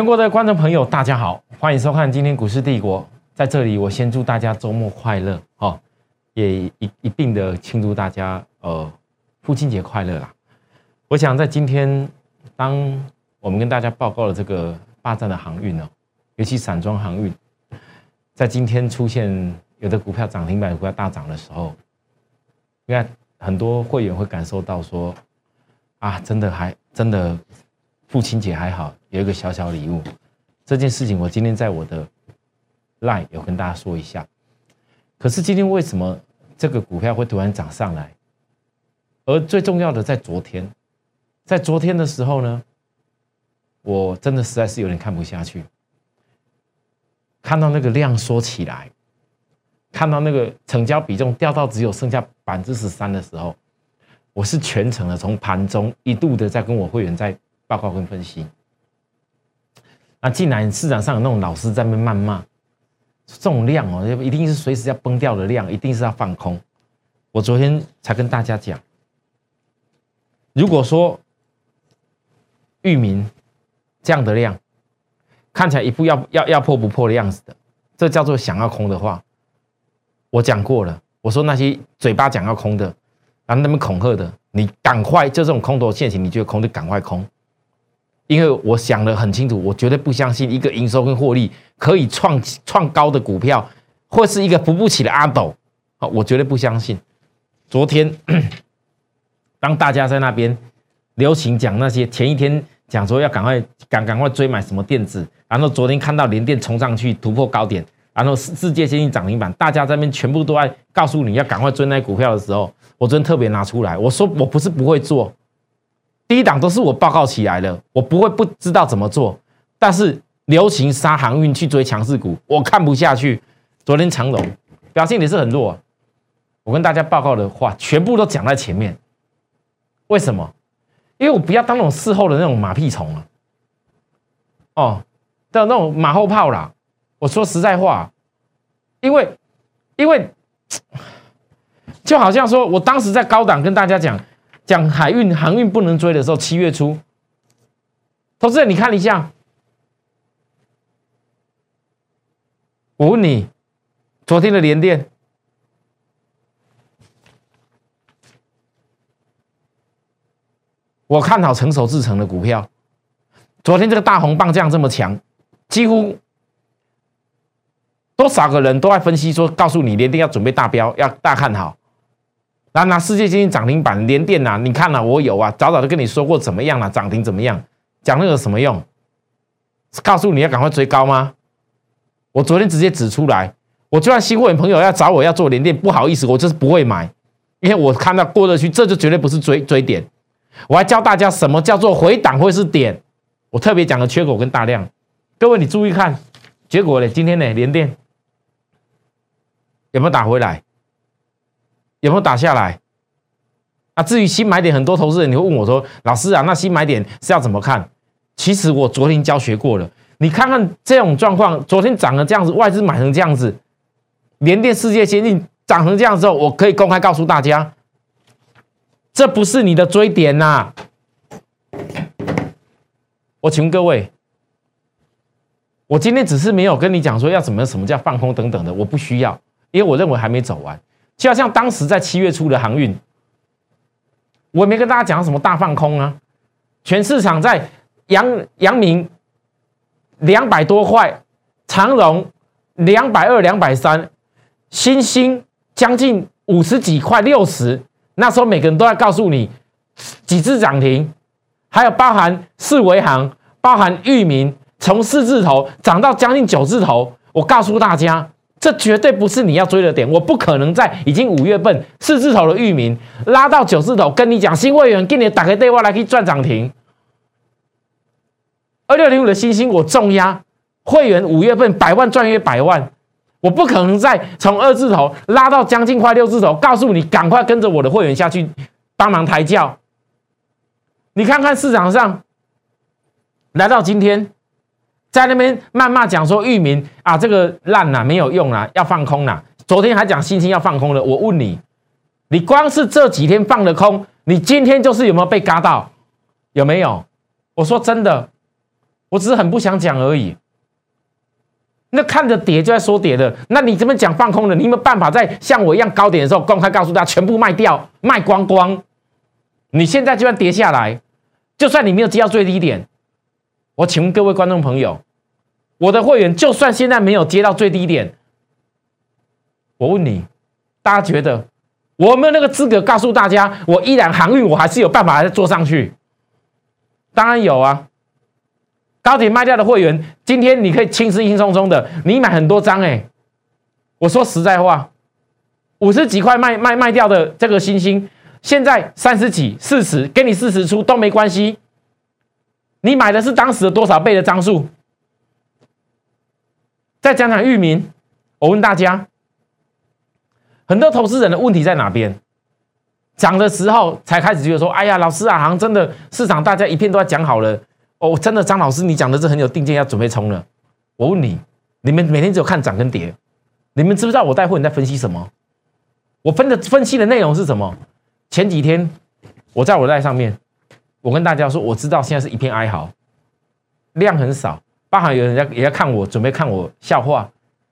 全国的观众朋友，大家好，欢迎收看今天股市帝国。在这里，我先祝大家周末快乐哦，也一一并的庆祝大家呃父亲节快乐啦。我想在今天，当我们跟大家报告了这个霸占的航运哦，尤其散装航运，在今天出现有的股票涨停板股票大涨的时候，应该很多会员会感受到说啊，真的还真的父亲节还好，有一个小小礼物。这件事情我今天在我的 line 有跟大家说一下。可是今天为什么这个股票会突然涨上来？而最重要的在昨天，在昨天的时候呢，我真的实在是有点看不下去，看到那个量缩起来，看到那个成交比重掉到只有剩下百分之十三的时候，我是全程的从盘中一度的在跟我会员在报告跟分析。那既然市场上有那种老师在那谩骂，这种量哦，一定是随时要崩掉的量，一定是要放空。我昨天才跟大家讲，如果说域名这样的量看起来一副要要要破不破的样子的，这叫做想要空的话，我讲过了。我说那些嘴巴讲要空的，然后那边恐吓的，你赶快就这种空头现行，你觉得空就赶快空。因为我想得很清楚，我绝对不相信一个营收跟获利可以创创高的股票，会是一个扶不起的阿斗啊！我绝对不相信。昨天，当大家在那边流行讲那些前一天讲说要赶快赶赶快追买什么电子，然后昨天看到连电冲上去突破高点，然后世世界先进涨停板，大家在那边全部都在告诉你要赶快追那股票的时候，我昨天特别拿出来，我说我不是不会做。第一档都是我报告起来的，我不会不知道怎么做。但是流行杀航运去追强势股，我看不下去。昨天长龙表现也是很弱，我跟大家报告的话全部都讲在前面。为什么？因为我不要当那种事后的那种马屁虫啊！哦，的那种马后炮啦。我说实在话，因为因为就好像说我当时在高档跟大家讲。讲海运航运不能追的时候，七月初，投资人你看一下，我问你，昨天的连电，我看好成熟制成的股票，昨天这个大红棒这样这么强，几乎多少个人都在分析说，告诉你连电要准备大标，要大看好。然后拿世界经济涨停板连电呐，你看呐，我有啊，早早就跟你说过怎么样了，涨停怎么样？讲那个什么用？告诉你要赶快追高吗？我昨天直接指出来，我就算新会员朋友要找我要做连电，不好意思，我就是不会买，因为我看到过得去，这就绝对不是追追点。我还教大家什么叫做回档会是点，我特别讲了缺口跟大量，各位你注意看，结果呢，今天呢连电有没有打回来？有没有打下来？啊，至于新买点，很多投资人你会问我说：“老师啊，那新买点是要怎么看？”其实我昨天教学过了，你看看这种状况，昨天涨了这样子，外资买成这样子，联电、世界先进涨成这样之后，我可以公开告诉大家，这不是你的追点呐。我请问各位，我今天只是没有跟你讲说要怎么什么叫放空等等的，我不需要，因为我认为还没走完。就好像当时在七月初的航运，我也没跟大家讲什么大放空啊，全市场在阳阳明两百多块，长荣两百二、两百三，新兴将近五十几块、六十，那时候每个人都在告诉你几只涨停，还有包含四维行、包含域名，从四字头涨到将近九字头，我告诉大家。这绝对不是你要追的点，我不可能在已经五月份四字头的域名拉到九字头，跟你讲新会员给你打开电话来可以赚涨停。二六零五的星星我重压会员五月份百万赚约百万，我不可能再从二字头拉到将近快六字头，告诉你赶快跟着我的会员下去帮忙抬轿。你看看市场上来到今天。在那边谩骂讲说域名啊，这个烂了，没有用了，要放空了。昨天还讲星星要放空了。我问你，你光是这几天放的空，你今天就是有没有被嘎到？有没有？我说真的，我只是很不想讲而已。那看着跌就在说跌的，那你这么讲放空的，你有没有办法在像我一样高点的时候公开告诉大家全部卖掉，卖光光？你现在就算跌下来，就算你没有接到最低点，我请问各位观众朋友，我的会员就算现在没有接到最低点，我问你，大家觉得我没有那个资格告诉大家，我依然航运我还是有办法再做上去？当然有啊。高铁卖掉的会员，今天你可以轻轻松松的，你买很多张哎。我说实在话，五十几块卖卖卖掉的这个星星，现在三十几、四十，给你四十出都没关系。你买的是当时的多少倍的张数？再讲讲域名，我问大家，很多投资人的问题在哪边？涨的时候才开始觉得说，哎呀，老师啊，好像真的市场大家一片都在讲好了。哦，真的，张老师，你讲的是很有定见，要准备冲了。我问你，你们每天只有看涨跟跌，你们知不知道我带货你在分析什么？我分的分析的内容是什么？前几天我在我带上面，我跟大家说，我知道现在是一片哀嚎，量很少，包含有人家也要看我，准备看我笑话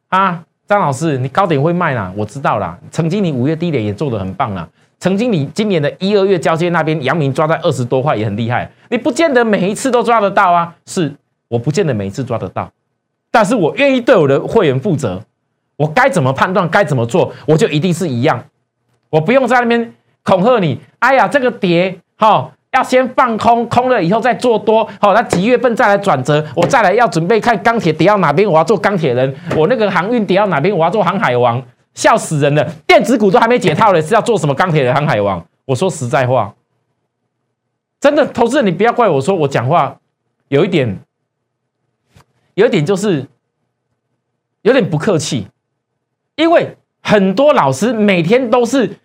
啊。张老师，你高点会卖啦，我知道啦。曾经你五月低点也做得很棒啦。曾经你今年的一二月交接那边，阳明抓在二十多块也很厉害。你不见得每一次都抓得到啊，是我不见得每一次抓得到，但是我愿意对我的会员负责。我该怎么判断，该怎么做，我就一定是一样。我不用在那边恐吓你。哎呀，这个跌哈，要先放空，空了以后再做多。好，那几月份再来转折，我再来要准备看钢铁跌到哪边，我要做钢铁人。我那个航运跌到哪边，我要做航海王。笑死人了！电子股都还没解套了，是要做什么钢铁人航海王？我说实在话，真的，投资人你不要怪我说我讲话有一点，有一点就是有点不客气，因为很多老师每天都是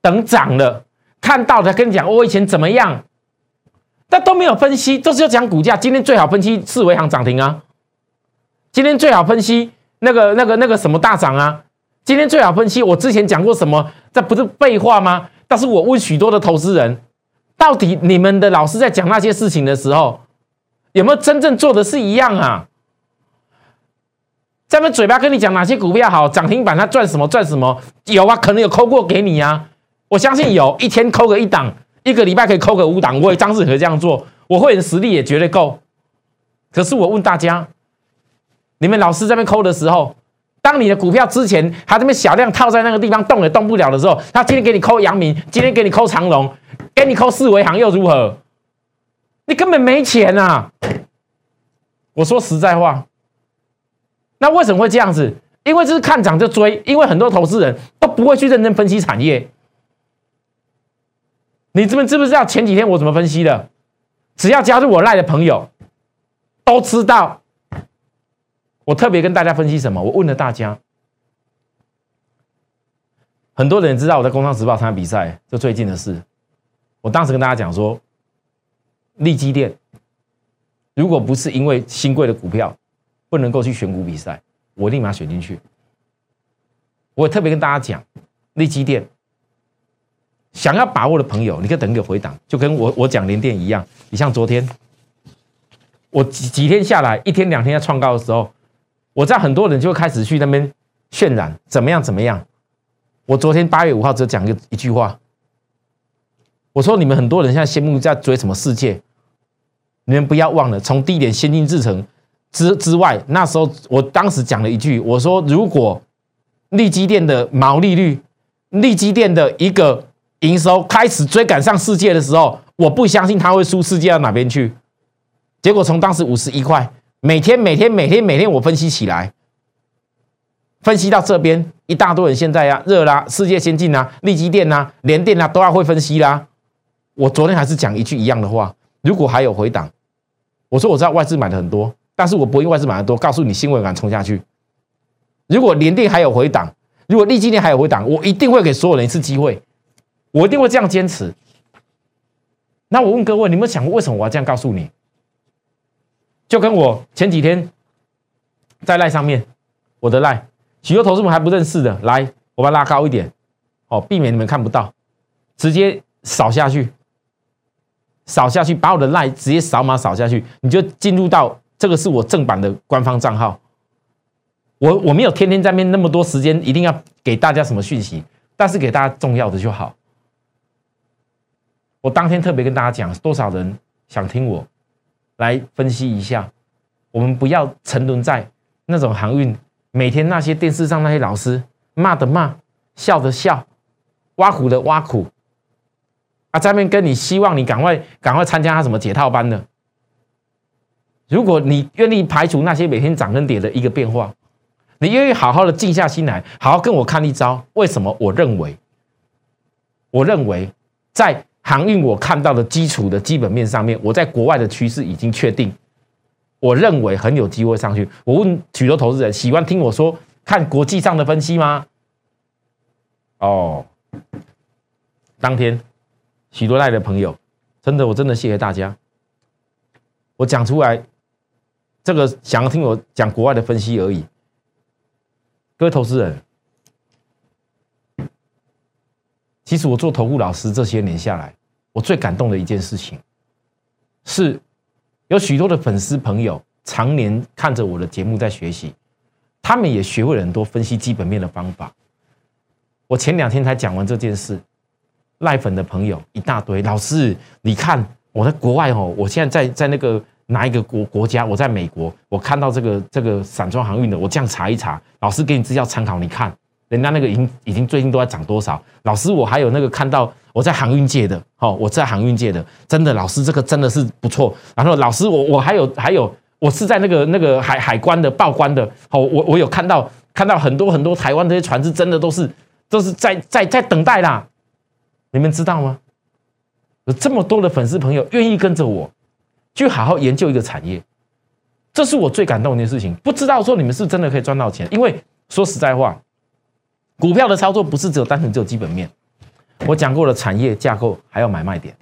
等涨了看到的跟你讲我以前怎么样，但都没有分析，都是要讲股价。今天最好分析四维行涨停啊，今天最好分析那个那个那个什么大涨啊。今天最好分析，我之前讲过什么？这不是废话吗？但是我问许多的投资人，到底你们的老师在讲那些事情的时候，有没有真正做的是一样啊？在那嘴巴跟你讲哪些股票好，涨停板它赚什么赚什么？有啊，可能有抠过给你啊。我相信有一天扣个一档，一个礼拜可以扣个五档，我也张志和这样做，我会员实力也绝对够。可是我问大家，你们老师在那扣的时候？当你的股票之前还这么小量套在那个地方动也动不了的时候，他今天给你扣阳明，今天给你扣长隆，给你扣四维行又如何？你根本没钱啊！我说实在话，那为什么会这样子？因为这是看涨就追，因为很多投资人都不会去认真分析产业。你知不知不知道前几天我怎么分析的？只要加入我赖的朋友都知道。我特别跟大家分析什么？我问了大家，很多人知道我在《工商时报》参加比赛，就最近的事。我当时跟大家讲说，利基店如果不是因为新贵的股票不能够去选股比赛，我立马选进去。我特别跟大家讲，利基店想要把握的朋友，你可以等一个回档，就跟我我讲连电一样。你像昨天，我几几天下来，一天两天在创高的时候。我知道很多人就开始去那边渲染怎么样怎么样。我昨天八月五号只讲一一句话，我说你们很多人现在羡慕在追什么世界，你们不要忘了从低点先进制程之之外，那时候我当时讲了一句，我说如果利基店的毛利率、利基店的一个营收开始追赶上世界的时候，我不相信他会输世界到哪边去。结果从当时五十一块。每天每天每天每天，我分析起来，分析到这边，一大堆人现在呀，热啦，世界先进啊，利基电呐，联电呐，都要会分析啦。我昨天还是讲一句一样的话，如果还有回档，我说我知道外资买的很多，但是我不会外资买的多，告诉你新闻感冲下去。如果联电还有回档，如果利基电还有回档，我一定会给所有人一次机会，我一定会这样坚持。那我问各位，你们想过为什么我要这样告诉你？就跟我前几天在赖上面，我的赖许多投资们还不认识的，来，我把它拉高一点，哦，避免你们看不到，直接扫下去。扫下去，把我的赖直接扫码扫下去，你就进入到这个是我正版的官方账号。我我没有天天在面那么多时间，一定要给大家什么讯息，但是给大家重要的就好。我当天特别跟大家讲，多少人想听我来分析一下，我们不要沉沦在那种航运，每天那些电视上那些老师骂的骂，笑的笑，挖苦的挖苦，啊，在面跟你希望你赶快赶快参加他什么解套班的。如果你愿意排除那些每天涨跟跌的一个变化，你愿意好好的静下心来，好好跟我看一招。为什么？我认为，我认为在。航运我看到的基础的基本面上面，我在国外的趋势已经确定，我认为很有机会上去。我问许多投资人，喜欢听我说看国际上的分析吗？哦，当天许多赖的朋友，真的我真的谢谢大家。我讲出来，这个想要听我讲国外的分析而已。各位投资人。其实我做投顾老师这些年下来，我最感动的一件事情，是有许多的粉丝朋友常年看着我的节目在学习，他们也学会了很多分析基本面的方法。我前两天才讲完这件事，赖粉的朋友一大堆。老师，你看我在国外哦，我现在在在那个哪一个国国家？我在美国，我看到这个这个散装航运的，我这样查一查，老师给你资料参考，你看。人家那个已经已经最近都在涨多少？老师，我还有那个看到我在航运界的，哦，我在航运界的，真的，老师这个真的是不错。然后老师，我我还有还有，我是在那个那个海海关的报关的，哦，我我有看到看到很多很多台湾这些船只，真的都是都是在在在等待啦。你们知道吗？有这么多的粉丝朋友愿意跟着我去好好研究一个产业，这是我最感动的事情。不知道说你们是真的可以赚到钱，因为说实在话。股票的操作不是只有单纯只有基本面，我讲过了产业架构还要买卖点，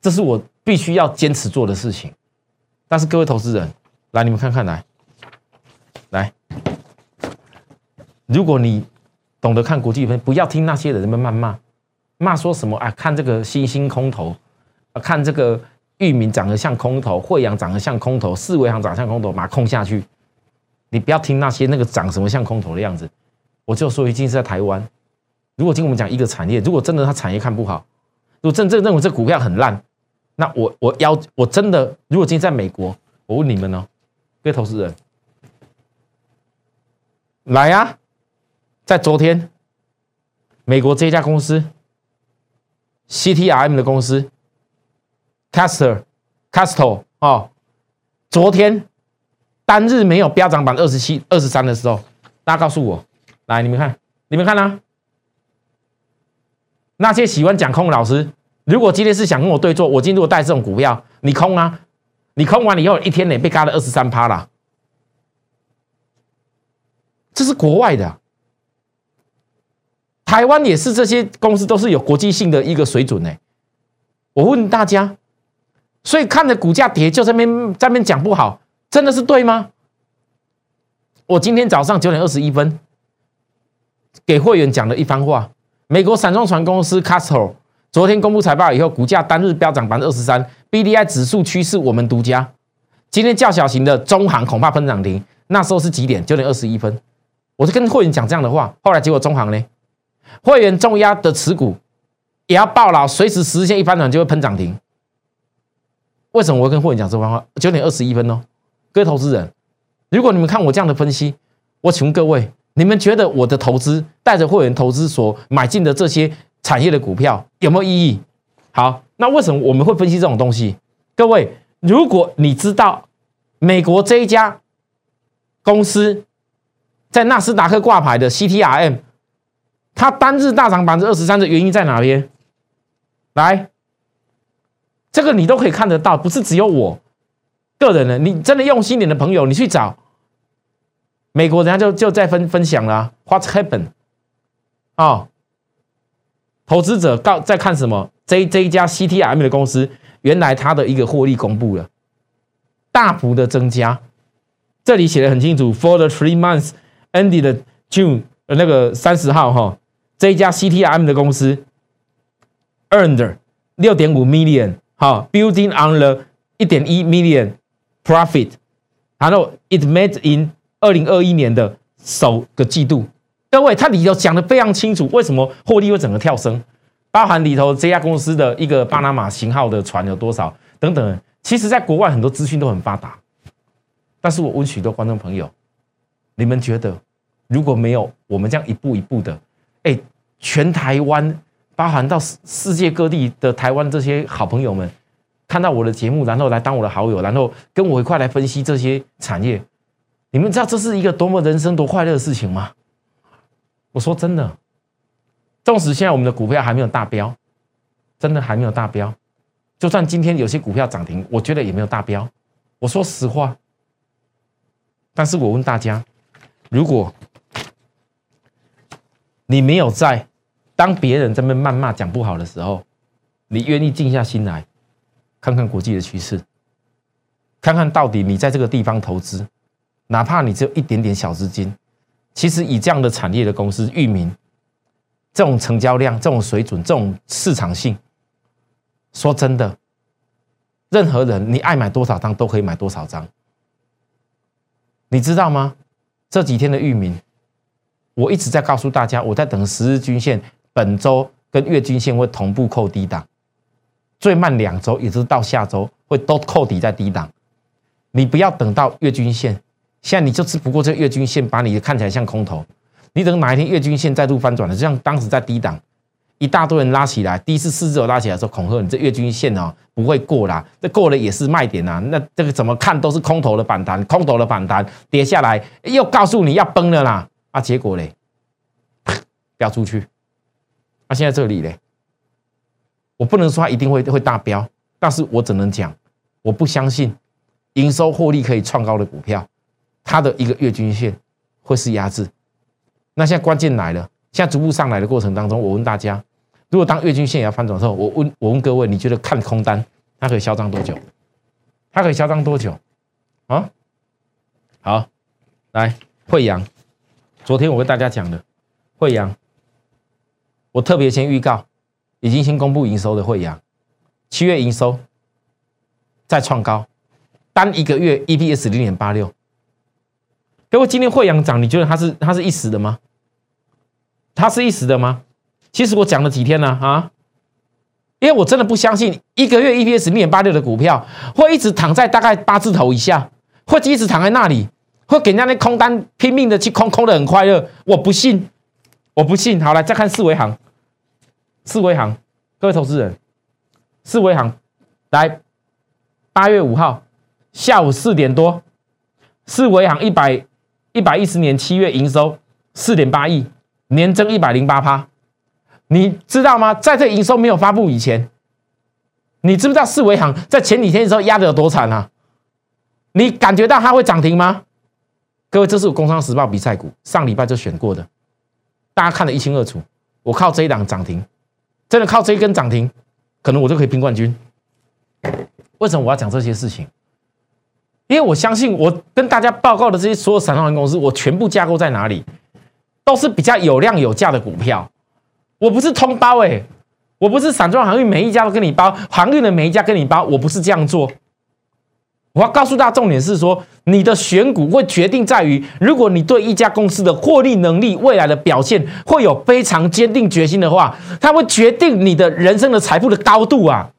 这是我必须要坚持做的事情。但是各位投资人，来你们看看来，来，如果你懂得看国际分，不要听那些人们谩骂，骂说什么啊？看这个新兴空头，啊，看这个域名长得像空头，惠阳长得像空头，四维行长得像空头，马空下去。你不要听那些那个长什么像空头的样子，我就说，一定是在台湾。如果今天我们讲一个产业，如果真的它产业看不好，如果真正认为这股票很烂，那我我要我真的，如果今天在美国，我问你们呢，各位投资人，来呀，在昨天，美国这家公司，CTRM 的公司，Caster，Castle 哦，昨天。单日没有飙涨板二十七、二十三的时候，大家告诉我，来，你们看，你们看啊，那些喜欢讲空的老师，如果今天是想跟我对坐，我今天如果带这种股票，你空啊，你空完以后，一天内被嘎了二十三趴了，这是国外的，台湾也是这些公司都是有国际性的一个水准呢。我问大家，所以看着股价跌，就在边在边讲不好。真的是对吗？我今天早上九点二十一分给会员讲了一番话。美国散装船公司 Castle 昨天公布财报以后，股价单日飙涨百分之二十三，B D I 指数趋势我们独家。今天较小型的中行恐怕喷涨停。那时候是几点？九点二十一分，我是跟会员讲这样的话。后来结果中行呢，会员重压的持股也要爆了，随时实现一翻转就会喷涨停。为什么我会跟会员讲这番话？九点二十一分哦。各位投资人，如果你们看我这样的分析，我请问各位，你们觉得我的投资带着会员投资所买进的这些产业的股票有没有意义？好，那为什么我们会分析这种东西？各位，如果你知道美国这一家公司在纳斯达克挂牌的 CTRM，它单日大涨百分之二十三的原因在哪边？来，这个你都可以看得到，不是只有我。个人呢，你真的用心点的朋友，你去找美国人家就就在分分享了 What happened？哦，投资者告在看什么？这这一家 CTM 的公司，原来它的一个获利公布了，大幅的增加。这里写的很清楚，For the three months ended June，那个三十号哈，这一家 CTM 的公司 earned 六点五 million，好，building on the 一点一 million profit，然后 it made in 二零二一年的首个季度，各位，它里头讲的非常清楚，为什么获利会整个跳升，包含里头这家公司的一个巴拿马型号的船有多少等等。其实，在国外很多资讯都很发达，但是我问许多观众朋友，你们觉得如果没有我们这样一步一步的，哎，全台湾，包含到世世界各地的台湾这些好朋友们，看到我的节目，然后来当我的好友，然后跟我一块来分析这些产业，你们知道这是一个多么人生多快乐的事情吗？我说真的，纵使现在我们的股票还没有大标，真的还没有大标。就算今天有些股票涨停，我觉得也没有大标。我说实话，但是我问大家，如果你没有在当别人在那谩骂讲不好的时候，你愿意静下心来看看国际的趋势，看看到底你在这个地方投资，哪怕你只有一点点小资金，其实以这样的产业的公司，域名这种成交量、这种水准、这种市场性。说真的，任何人你爱买多少张都可以买多少张，你知道吗？这几天的域名，我一直在告诉大家，我在等十日均线，本周跟月均线会同步扣低档，最慢两周，也就是到下周会都扣底在低档。你不要等到月均线，现在你就只不过这月均线把你看起来像空头，你等哪一天月均线再度翻转了，就像当时在低档。一大堆人拉起来，第一次四字头拉起来的时候，恐吓你这月均线哦不会过啦，这过了也是卖点呐。那这个怎么看都是空头的反弹，空头的反弹跌下来又告诉你要崩了啦啊！结果嘞，飙出去。啊，现在这里嘞，我不能说它一定会会大飙，但是我只能讲，我不相信营收获利可以创高的股票，它的一个月均线会是压制。那现在关键来了，现在逐步上来的过程当中，我问大家。如果当月均线也要翻转的时候，我问我问各位，你觉得看空单它可以嚣张多久？它可以嚣张多久？啊？好，来惠阳，昨天我跟大家讲的惠阳，我特别先预告，已经先公布营收的惠阳，七月营收再创高，单一个月 EPS 零点八六。各位，今天惠阳涨，你觉得它是它是一时的吗？它是一时的吗？其实我讲了几天了啊，因为我真的不相信一个月 EPS 零点八六的股票会一直躺在大概八字头以下，会一直躺在那里，会给人家那空单拼命的去空，空的很快乐。我不信，我不信。好来再看四维行，四维行，各位投资人，四维行来八月五号下午四点多，四维行一百一百一十年七月营收四点八亿，年增一百零八趴。你知道吗？在这营收没有发布以前，你知不知道四维行在前几天的时候压的有多惨啊？你感觉到它会涨停吗？各位，这是我工商时报比赛股上礼拜就选过的，大家看得一清二楚。我靠这一档涨停，真的靠这一根涨停，可能我就可以拼冠军。为什么我要讲这些事情？因为我相信我跟大家报告的这些所有散装公司，我全部架构在哪里，都是比较有量有价的股票。我不是通包哎，我不是散装航运每一家都跟你包，航运的每一家跟你包，我不是这样做。我要告诉大家，重点是说，你的选股会决定在于，如果你对一家公司的获利能力、未来的表现会有非常坚定决心的话，它会决定你的人生的财富的高度啊。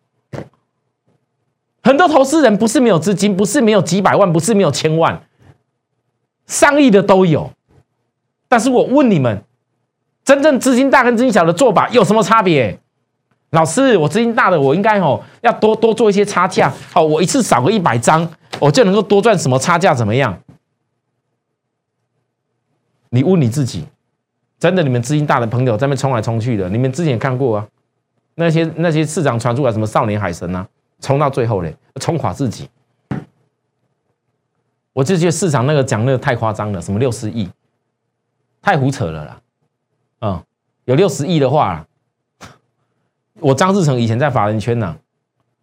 很多投资人不是没有资金，不是没有几百万，不是没有千万，上亿的都有。但是我问你们。真正资金大跟资金小的做法有什么差别？老师，我资金大的，我应该哦要多多做一些差价哦，我一次少个一百张，我就能够多赚什么差价？怎么样？你问你自己，真的，你们资金大的朋友在那冲来冲去的，你们之前看过啊？那些那些市场传出来什么少年海神啊，冲到最后嘞，冲垮自己。我就觉得市场那个讲那个太夸张了，什么六十亿，太胡扯了啦。嗯，有六十亿的话，我张志成以前在法人圈呢，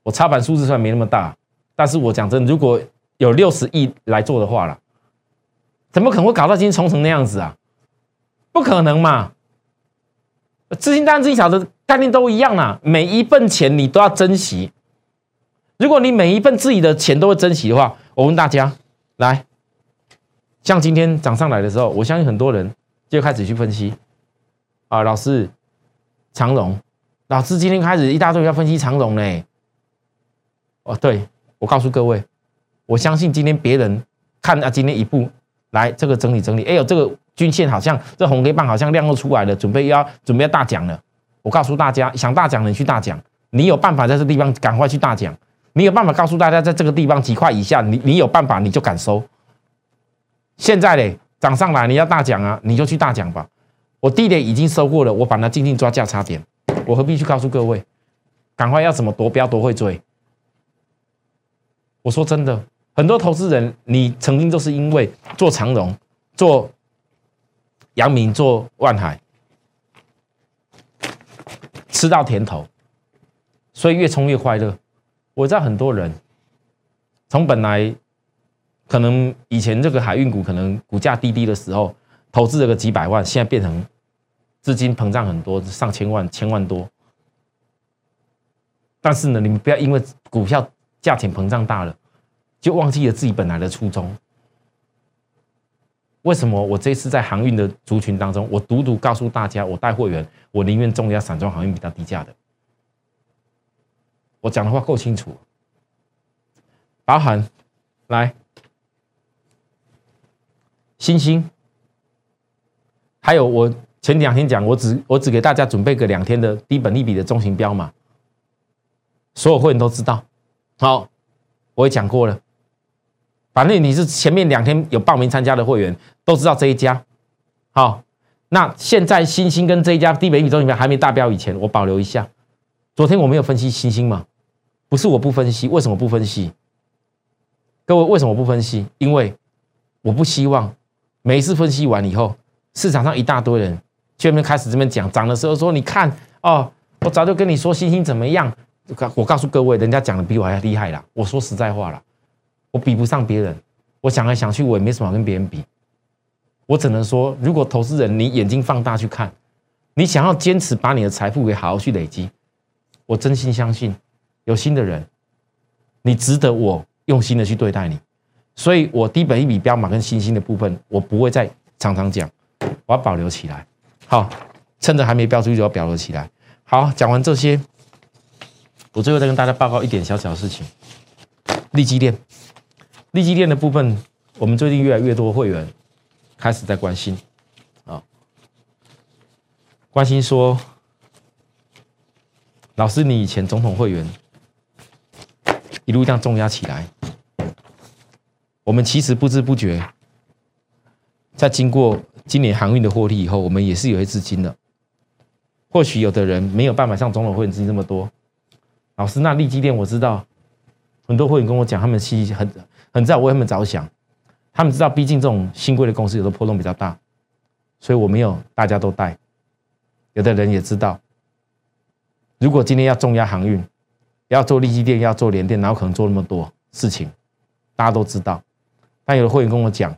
我插板数字虽然没那么大，但是我讲真，如果有六十亿来做的话了，怎么可能会搞到今天冲成那样子啊？不可能嘛！资金大资金小的概念都一样啦，每一份钱你都要珍惜。如果你每一份自己的钱都会珍惜的话，我问大家，来，像今天涨上来的时候，我相信很多人就开始去分析啊，老师，长荣，老师今天开始一大堆要分析长荣嘞。哦，对我告诉各位，我相信今天别人看啊，今天一步来这个整理整理，哎呦，这个均线好像这红黑棒好像亮又出来了，准备要准备要大奖了。我告诉大家，想大奖的去大奖，你有办法在这地方赶快去大奖。你有办法告诉大家，在这个地方几块以下，你你有办法你就敢收。现在嘞涨上来，你要大奖啊，你就去大奖吧。我低点已经收过了，我把它静静抓价差点，我何必去告诉各位，赶快要怎么夺标夺会追？我说真的，很多投资人，你曾经都是因为做长荣、做阳明、做万海，吃到甜头，所以越冲越快乐。我知道很多人从本来可能以前这个海运股可能股价低低的时候，投资了个几百万，现在变成资金膨胀很多，上千万、千万多。但是呢，你们不要因为股票价钱膨胀大了，就忘记了自己本来的初衷。为什么我这次在航运的族群当中，我独独告诉大家，我带货员，我宁愿重压散装航运比较低价的。我讲的话够清楚，包含来星星，还有我前两天讲，我只我只给大家准备个两天的低本利比的中型标嘛，所有会员都知道。好，我也讲过了，反正你是前面两天有报名参加的会员都知道这一家。好，那现在星星跟这一家低本利比中型标还没大标以前，我保留一下。昨天我没有分析星星嘛？不是我不分析，为什么不分析？各位为什么不分析？因为我不希望每一次分析完以后，市场上一大堆人就那边开始这边讲涨的时候说，你看哦，我早就跟你说星星怎么样。我告诉各位，人家讲的比我还厉害啦。我说实在话啦，我比不上别人。我想来想去，我也没什么跟别人比。我只能说，如果投资人你眼睛放大去看，你想要坚持把你的财富给好好去累积，我真心相信。有心的人，你值得我用心的去对待你，所以我低本一笔标码跟新兴的部分，我不会再常常讲，我要保留起来。好，趁着还没标出去就要保留起来。好，讲完这些，我最后再跟大家报告一点小小的事情。利基店，利基店的部分，我们最近越来越多会员开始在关心，啊，关心说，老师，你以前总统会员。一路这样重压起来，我们其实不知不觉，在经过今年航运的获利以后，我们也是有些资金的。或许有的人没有办法像总统会员资金这么多。老师，那利基店我知道，很多会员跟我讲，他们其实很很知道为他们着想，他们知道，毕竟这种新贵的公司有的波动比较大，所以我没有大家都带。有的人也知道，如果今天要重压航运。要做利基店，要做联电，哪有可能做那么多事情？大家都知道。但有的会员跟我讲，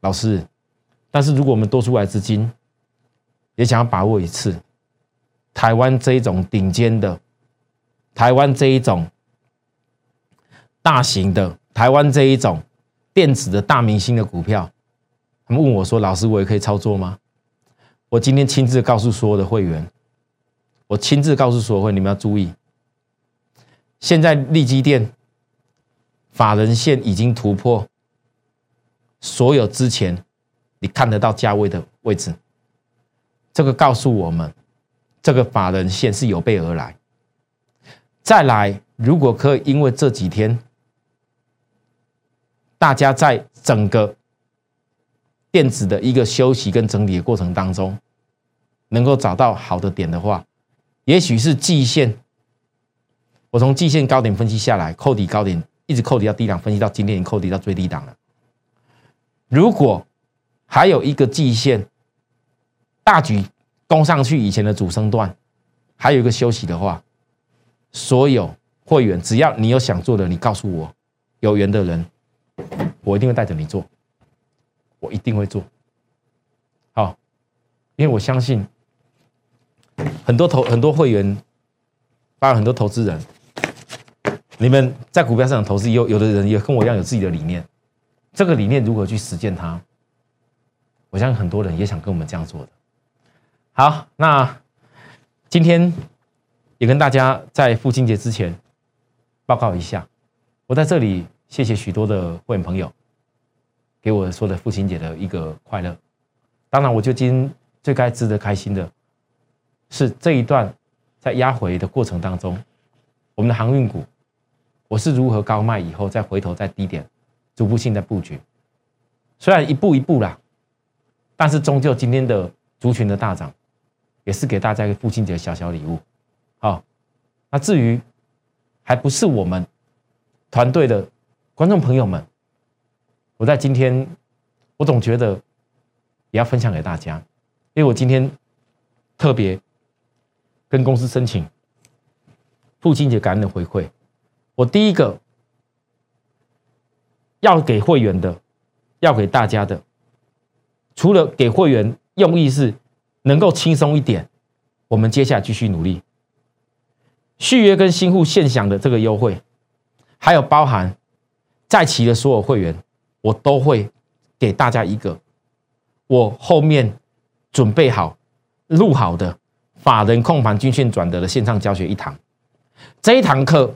老师，但是如果我们多出来资金，也想要把握一次台湾这一种顶尖的，台湾这一种大型的，台湾这一种电子的大明星的股票，他们问我说：“老师，我也可以操作吗？”我今天亲自告诉所有的会员，我亲自告诉所有会员，你们要注意。现在利基店法人线已经突破所有之前你看得到价位的位置，这个告诉我们，这个法人线是有备而来。再来，如果可以，因为这几天大家在整个电子的一个休息跟整理的过程当中，能够找到好的点的话，也许是季线。我从季线高点分析下来，扣底高点一直扣底到低档，分析到今天已经扣底到最低档了。如果还有一个季线大举攻上去，以前的主升段还有一个休息的话，所有会员只要你有想做的，你告诉我，有缘的人，我一定会带着你做，我一定会做。好，因为我相信很多投很多会员，包括很多投资人，你们在股票市场投资，有有的人也跟我一样有自己的理念，这个理念如何去实践它？我相信很多人也想跟我们这样做的。好，那今天也跟大家在父亲节之前报告一下，我在这里谢谢许多的会员朋友给我说的父亲节的一个快乐。当然，我就今最该值得开心的是这一段在压回的过程当中，我们的航运股我是如何高卖以后再回头在低点逐步性的布局，虽然一步一步啦。但是终究今天的族群的大涨，也是给大家一个父亲节小小礼物。好，那至于还不是我们团队的观众朋友们，我在今天我总觉得也要分享给大家，因为我今天特别跟公司申请父亲节感恩的回馈。我第一个要给会员的，要给大家的。除了给会员用意是能够轻松一点，我们接下来继续努力。续约跟新户现享的这个优惠，还有包含在齐的所有会员，我都会给大家一个我后面准备好录好的法人控盘均线转折的线上教学一堂。这一堂课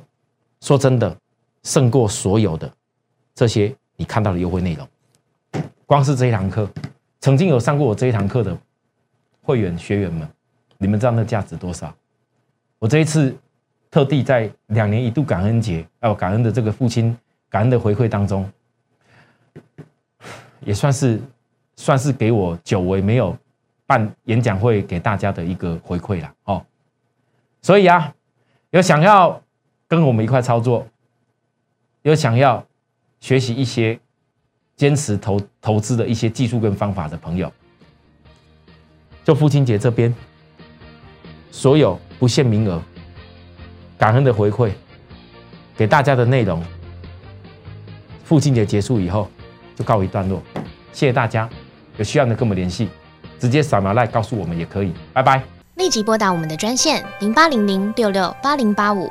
说真的胜过所有的这些你看到的优惠内容，光是这一堂课。曾经有上过我这一堂课的会员学员们，你们知道那价值多少？我这一次特地在两年一度感恩节，哦，感恩的这个父亲感恩的回馈当中，也算是算是给我久违没有办演讲会给大家的一个回馈了哦。所以啊，有想要跟我们一块操作，有想要学习一些。坚持投投资的一些技术跟方法的朋友，就父亲节这边，所有不限名额，感恩的回馈给大家的内容，父亲节结束以后就告一段落，谢谢大家，有需要的跟我们联系，直接扫描来告诉我们也可以，拜拜。立即拨打我们的专线零八零零六六八零八五。